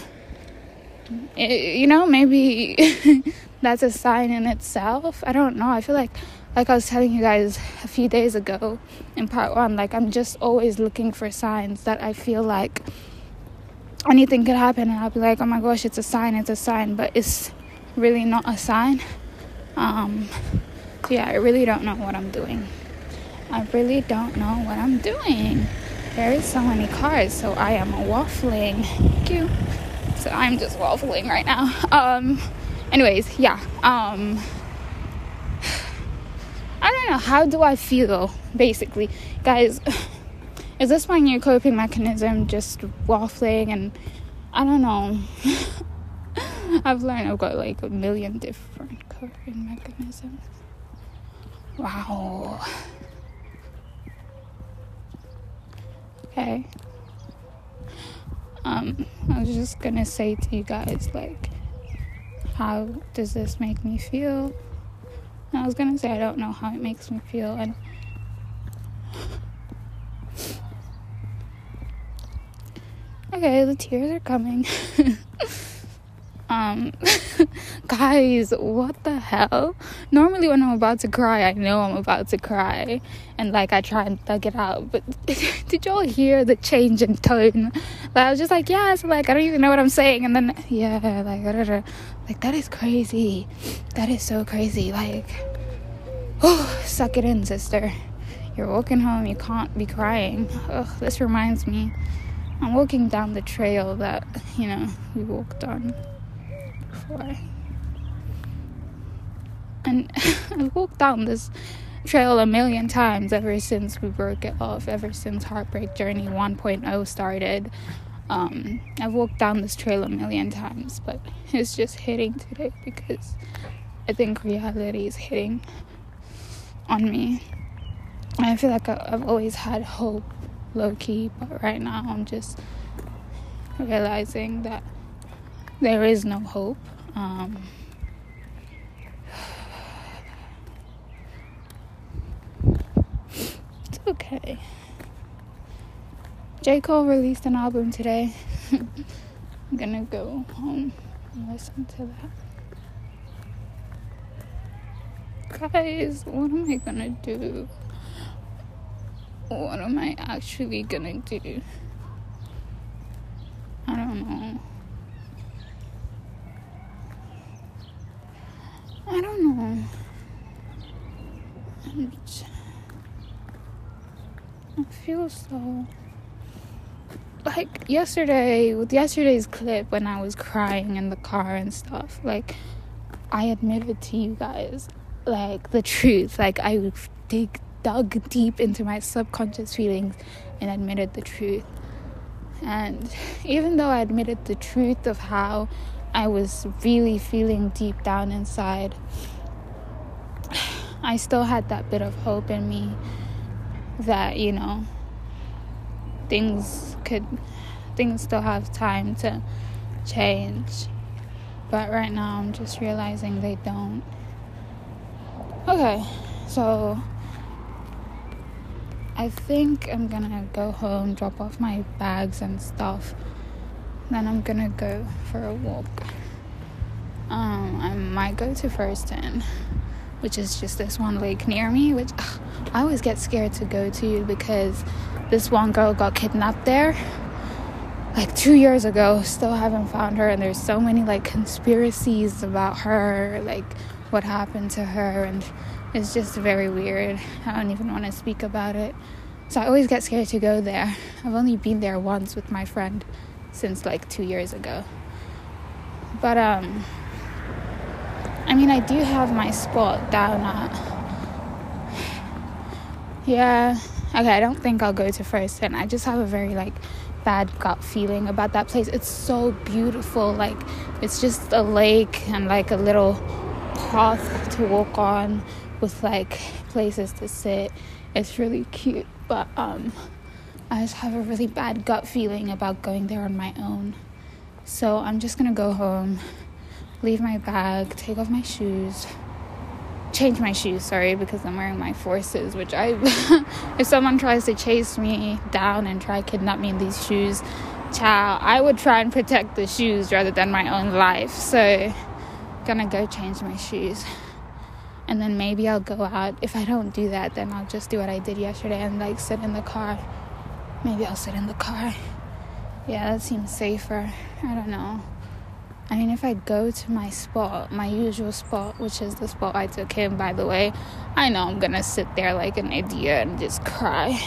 it, you know, maybe that's a sign in itself. I don't know. I feel like, like I was telling you guys a few days ago in part one, like I'm just always looking for signs that I feel like anything could happen, and I'll be like, oh my gosh, it's a sign, it's a sign, but it's really not a sign. Um, yeah, I really don't know what I'm doing. I really don't know what I'm doing. There is so many cars, so I am waffling. Cute. So I'm just waffling right now. Um anyways, yeah. Um I don't know, how do I feel basically? Guys, is this my new coping mechanism just waffling and I don't know. I've learned I've got like a million different coping mechanisms. Wow. Okay. Um, I was just gonna say to you guys, like, how does this make me feel? And I was gonna say I don't know how it makes me feel, and okay, the tears are coming. Um, guys, what the hell? Normally, when I'm about to cry, I know I'm about to cry, and like I try and thug it out. But did y'all hear the change in tone? Like, I was just like, yeah, so like I don't even know what I'm saying, and then yeah, like, like that is crazy. That is so crazy. Like, oh, suck it in, sister. You're walking home. You can't be crying. Ugh, this reminds me. I'm walking down the trail that you know we walked on before. And I've walked down this trail a million times ever since we broke it off, ever since Heartbreak Journey 1.0 started. Um, I've walked down this trail a million times, but it's just hitting today because I think reality is hitting on me. I feel like I've always had hope low key, but right now I'm just realizing that there is no hope. Um, it's okay. J. Cole released an album today. I'm gonna go home and listen to that. Guys, what am I gonna do? What am I actually gonna do? I don't know. I don't know. I feel so like yesterday with yesterday's clip when I was crying in the car and stuff. Like I admitted to you guys like the truth. Like I dig dug deep into my subconscious feelings and admitted the truth. And even though I admitted the truth of how I was really feeling deep down inside, I still had that bit of hope in me that, you know, things could, things still have time to change. But right now, I'm just realizing they don't. Okay, so I think I'm gonna go home, drop off my bags and stuff. Then I'm gonna go for a walk. Um, I might go to Firsten, which is just this one lake near me, which ugh, I always get scared to go to because this one girl got kidnapped there like two years ago. Still haven't found her, and there's so many like conspiracies about her, like what happened to her, and it's just very weird. I don't even want to speak about it. So I always get scared to go there. I've only been there once with my friend since like 2 years ago. But um I mean, I do have my spot down at Yeah. Okay, I don't think I'll go to first, and I just have a very like bad gut feeling about that place. It's so beautiful. Like it's just a lake and like a little path to walk on with like places to sit. It's really cute, but um, I just have a really bad gut feeling about going there on my own. So I'm just gonna go home, leave my bag, take off my shoes, change my shoes, sorry, because I'm wearing my forces, which I, if someone tries to chase me down and try kidnap me in these shoes, child, I would try and protect the shoes rather than my own life. So, gonna go change my shoes and then maybe I'll go out. If I don't do that, then I'll just do what I did yesterday and like sit in the car. Maybe I'll sit in the car. Yeah, that seems safer. I don't know. I mean, if I go to my spot, my usual spot, which is the spot I took him, by the way, I know I'm gonna sit there like an idiot and just cry.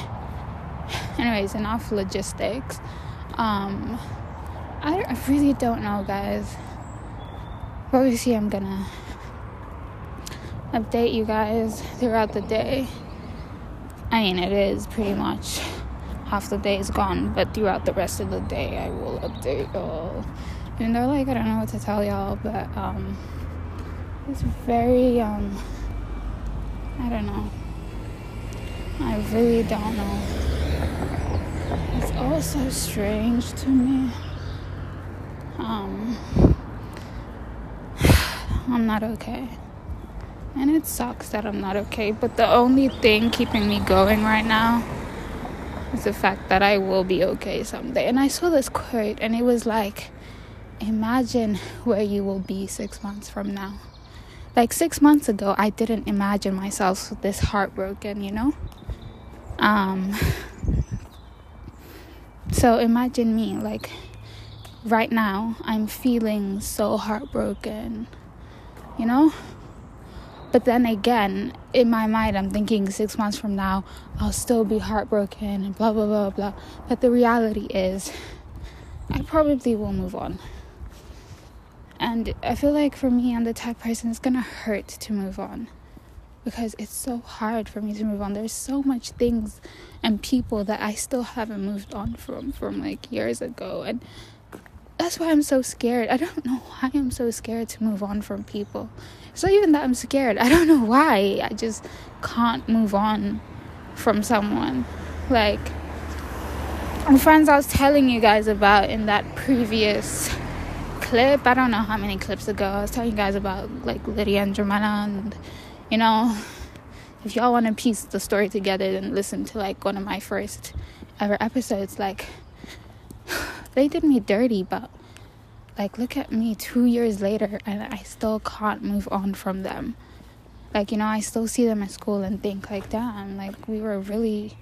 Anyways, enough logistics. Um, I, I really don't know, guys. Obviously, I'm gonna update you guys throughout the day. I mean, it is pretty much half the day is gone, but throughout the rest of the day, I will update y'all. Even though, like, I don't know what to tell y'all, but um, it's very um, I don't know. I really don't know. It's all so strange to me. Um, I'm not okay. And it sucks that I'm not okay. But the only thing keeping me going right now the fact that I will be okay someday. And I saw this quote, and it was like, imagine where you will be six months from now. Like six months ago, I didn't imagine myself this heartbroken, you know? Um, so imagine me, like, right now, I'm feeling so heartbroken, you know? But then again, in my mind, I'm thinking six months from now, I'll still be heartbroken and blah, blah, blah, blah. But the reality is, I probably will move on. And I feel like for me, I'm the type person it's gonna hurt to move on because it's so hard for me to move on. There's so much things and people that I still haven't moved on from from like years ago and that's why I'm so scared. I don't know why I'm so scared to move on from people. Not even that I'm scared. I don't know why. I just can't move on from someone. Like the friends I was telling you guys about in that previous clip. I don't know how many clips ago. I was telling you guys about like Lydia and Germana and you know, if y'all want to piece the story together, then listen to like one of my first ever episodes. Like, they did me dirty, but like, look at me two years later, and I still can't move on from them. Like, you know, I still see them at school and think, like, damn, like, we were really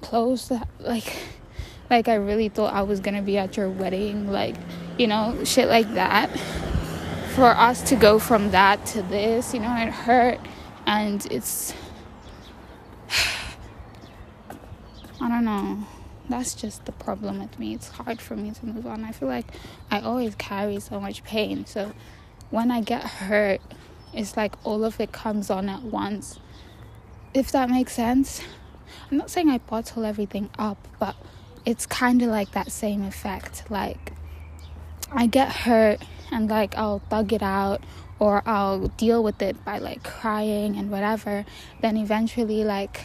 close. Like, like I really thought I was gonna be at your wedding, like, you know, shit like that for us to go from that to this, you know, it hurt and it's I don't know. That's just the problem with me. It's hard for me to move on. I feel like I always carry so much pain. So when I get hurt, it's like all of it comes on at once. If that makes sense. I'm not saying I bottle everything up, but it's kind of like that same effect. Like I get hurt and like I'll thug it out or I'll deal with it by like crying and whatever, then eventually like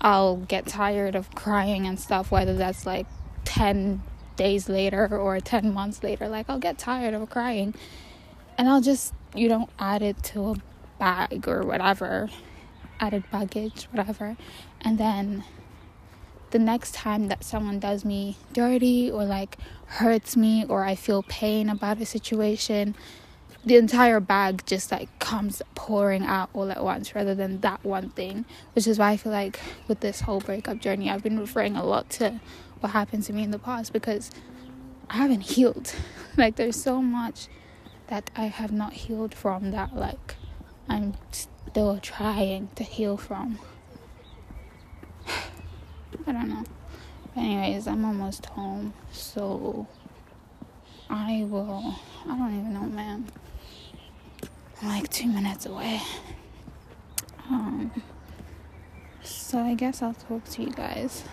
I'll get tired of crying and stuff, whether that's like 10 days later or 10 months later. Like I'll get tired of crying and I'll just, you know, add it to a bag or whatever, added baggage, whatever. And then the next time that someone does me dirty or like hurts me or I feel pain about a situation, the entire bag just like comes pouring out all at once rather than that one thing. Which is why I feel like with this whole breakup journey, I've been referring a lot to what happened to me in the past because I haven't healed. like, there's so much that I have not healed from that, like, I'm still trying to heal from. I don't know. Anyways, I'm almost home, so I will. I don't even know, man. I'm like two minutes away. Um. So I guess I'll talk to you guys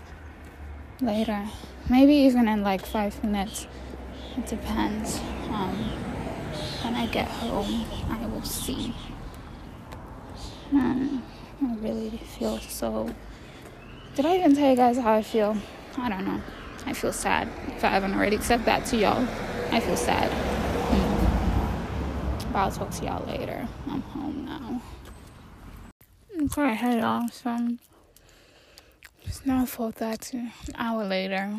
later. Maybe even in like five minutes. It depends. Um, when I get home, I will see. I really feel so did I even tell you guys how I feel? I don't know. I feel sad. If I haven't already said that to y'all, I feel sad. I'll talk to y'all later. I'm home now. Hey y'all. So it's now 4:30. An hour later.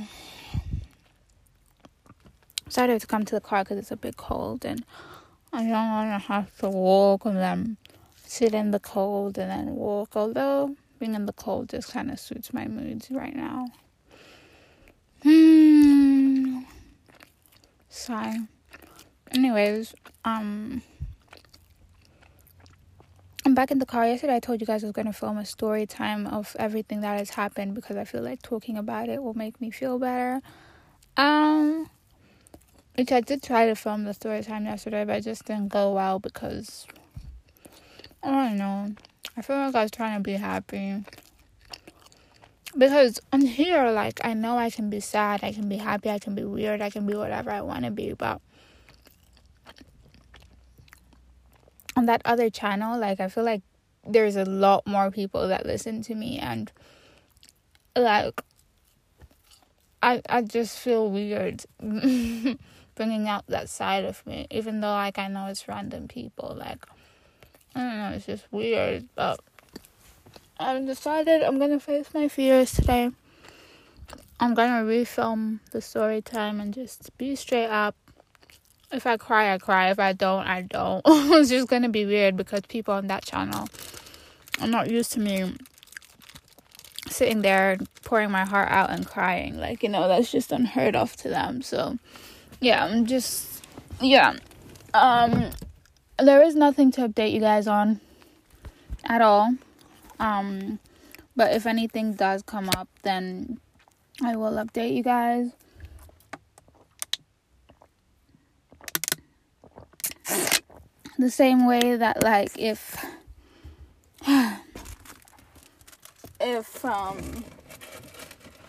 Decided to come to the car because it's a bit cold and I don't want to have to walk and then sit in the cold and then walk. Although being in the cold just kind of suits my moods right now. Hmm. Sigh. Anyways, um, I'm back in the car. Yesterday, I told you guys I was going to film a story time of everything that has happened because I feel like talking about it will make me feel better. Um, which I did try to film the story time yesterday, but it just didn't go well because I don't know. I feel like I was trying to be happy. Because I'm here, like, I know I can be sad, I can be happy, I can be weird, I can be whatever I want to be, but on that other channel, like, I feel like there's a lot more people that listen to me, and like, I I just feel weird bringing out that side of me, even though like I know it's random people, like I don't know, it's just weird, but I've decided I'm gonna face my fears today. I'm gonna refilm the story time and just be straight up if I cry, I cry. If I don't, I don't. it's just gonna be weird because people on that channel are not used to me sitting there pouring my heart out and crying. Like, you know, that's just unheard of to them. So, yeah, I'm just, yeah. Um, there is nothing to update you guys on at all. Um, but if anything does come up, then I will update you guys. The same way that, like, if if um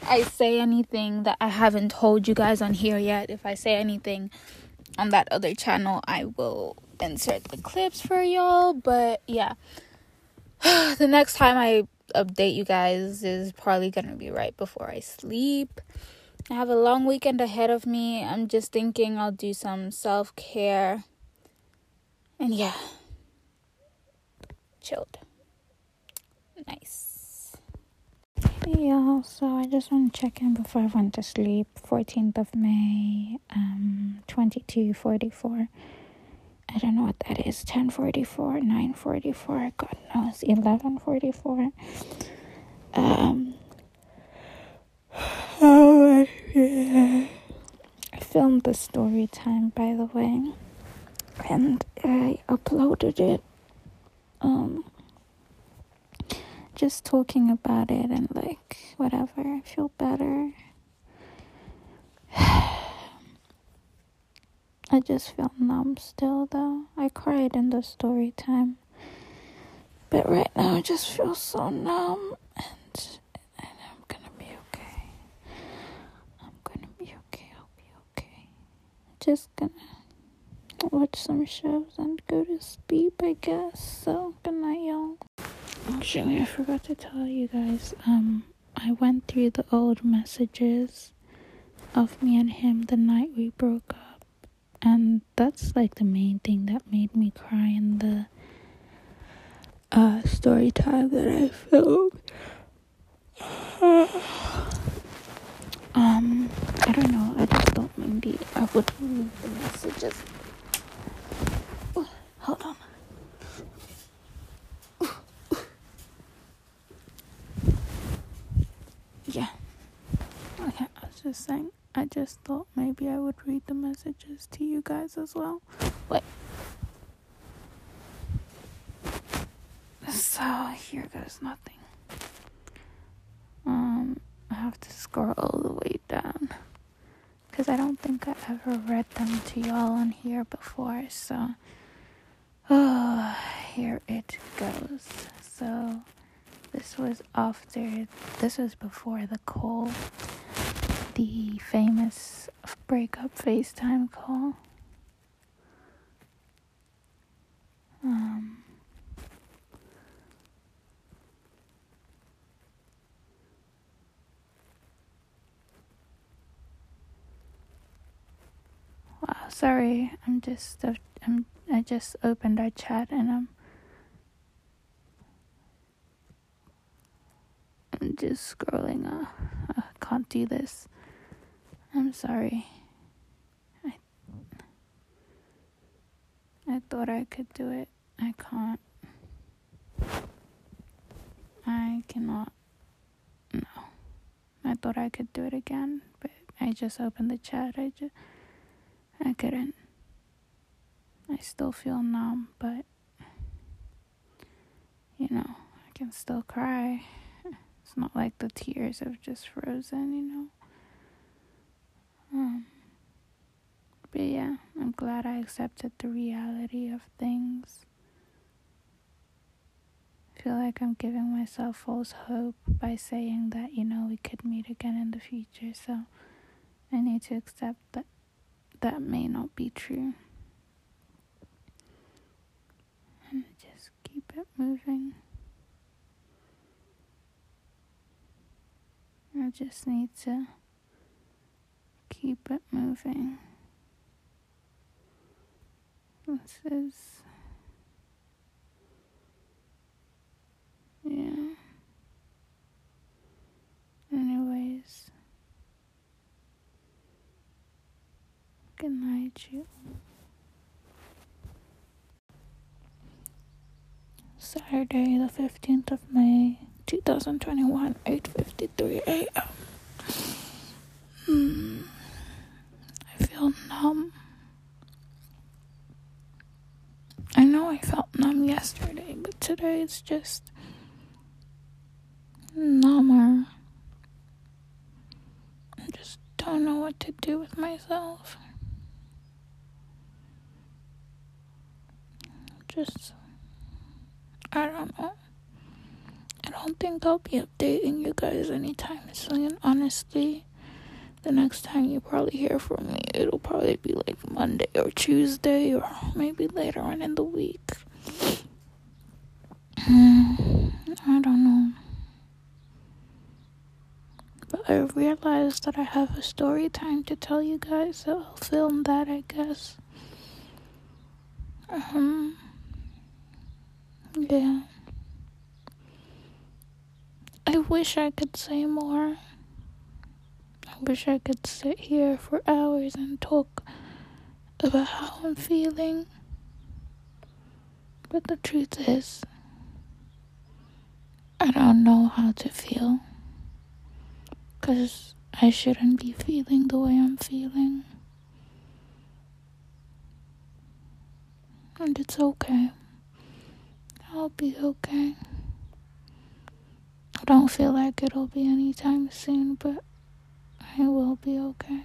I say anything that I haven't told you guys on here yet, if I say anything on that other channel, I will insert the clips for y'all. But yeah, the next time I update you guys is probably gonna be right before I sleep. I have a long weekend ahead of me. I'm just thinking I'll do some self care. And yeah, chilled. Nice. Hey y'all, so I just want to check in before I went to sleep. 14th of May, um, 2244. I don't know what that is. 1044, 944, God knows, 1144. Um, oh, yeah. I filmed the story time, by the way, and I uploaded it. Um, just talking about it and like whatever, I feel better. I just feel numb still though. I cried in the story time. But right now I just feel so numb and, and I'm gonna be okay. I'm gonna be okay, I'll be okay. Just gonna watch some shows and go to sleep I guess. So good night y'all. Actually, I forgot to tell you guys. Um, I went through the old messages of me and him the night we broke up, and that's like the main thing that made me cry in the uh, story time that I filmed. um, I don't know. I just thought maybe I would read the messages. Hold on. yeah. Okay, I was just saying, I just thought maybe I would read the messages to you guys as well. Wait. So here goes nothing. Um, I have to scroll all the way down because I don't think I ever read them to y'all on here before. So, oh, here it goes. So. This was after, this was before the call, the famous breakup FaceTime call. Um, wow, sorry, I'm just, I'm, I just opened our chat and I'm I'm just scrolling. Uh, I can't do this. I'm sorry. I I thought I could do it. I can't. I cannot. No. I thought I could do it again, but I just opened the chat. I just I couldn't. I still feel numb, but you know, I can still cry. It's not like the tears have just frozen, you know. Um, but yeah, I'm glad I accepted the reality of things. I feel like I'm giving myself false hope by saying that, you know, we could meet again in the future. So I need to accept that that may not be true. And just keep it moving. I just need to keep it moving. This is, yeah. Anyways, good night. you. Saturday, the 15th of May, 2021, 8.53 a.m. Hmm. I feel numb. I know I felt numb yesterday, but today it's just number. I just don't know what to do with myself. Just, I don't know. I don't think I'll be updating you guys anytime soon, honestly. The next time you probably hear from me, it'll probably be like Monday or Tuesday or maybe later on in the week. I don't know. But I realized that I have a story time to tell you guys, so I'll film that, I guess. Um, yeah. I wish I could say more. I wish I could sit here for hours and talk about how I'm feeling. But the truth is, I don't know how to feel. Because I shouldn't be feeling the way I'm feeling. And it's okay. I'll be okay. I don't feel like it'll be anytime soon, but I will be okay.